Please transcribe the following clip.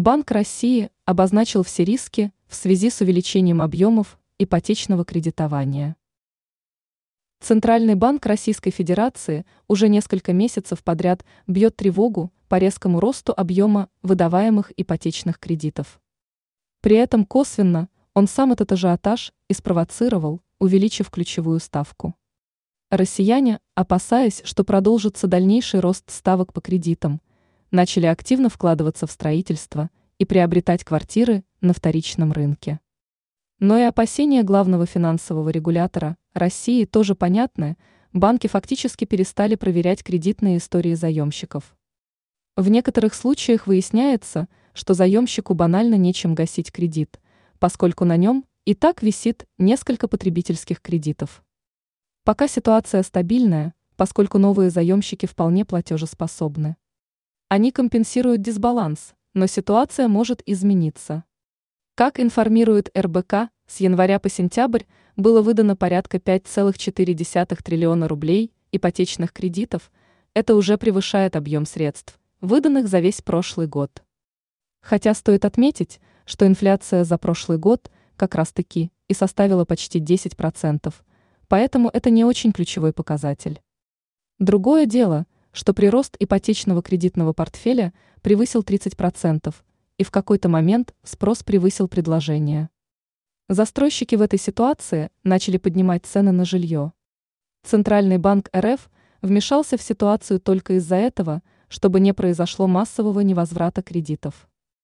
Банк России обозначил все риски в связи с увеличением объемов ипотечного кредитования. Центральный банк Российской Федерации уже несколько месяцев подряд бьет тревогу по резкому росту объема выдаваемых ипотечных кредитов. При этом косвенно он сам этот ажиотаж и спровоцировал, увеличив ключевую ставку. Россияне, опасаясь, что продолжится дальнейший рост ставок по кредитам, начали активно вкладываться в строительство и приобретать квартиры на вторичном рынке. Но и опасения главного финансового регулятора России тоже понятны, банки фактически перестали проверять кредитные истории заемщиков. В некоторых случаях выясняется, что заемщику банально нечем гасить кредит, поскольку на нем и так висит несколько потребительских кредитов. Пока ситуация стабильная, поскольку новые заемщики вполне платежеспособны. Они компенсируют дисбаланс, но ситуация может измениться. Как информирует РБК, с января по сентябрь было выдано порядка 5,4 триллиона рублей ипотечных кредитов, это уже превышает объем средств, выданных за весь прошлый год. Хотя стоит отметить, что инфляция за прошлый год как раз-таки и составила почти 10%, поэтому это не очень ключевой показатель. Другое дело, что прирост ипотечного кредитного портфеля превысил 30%, и в какой-то момент спрос превысил предложение. Застройщики в этой ситуации начали поднимать цены на жилье. Центральный банк РФ вмешался в ситуацию только из-за этого, чтобы не произошло массового невозврата кредитов.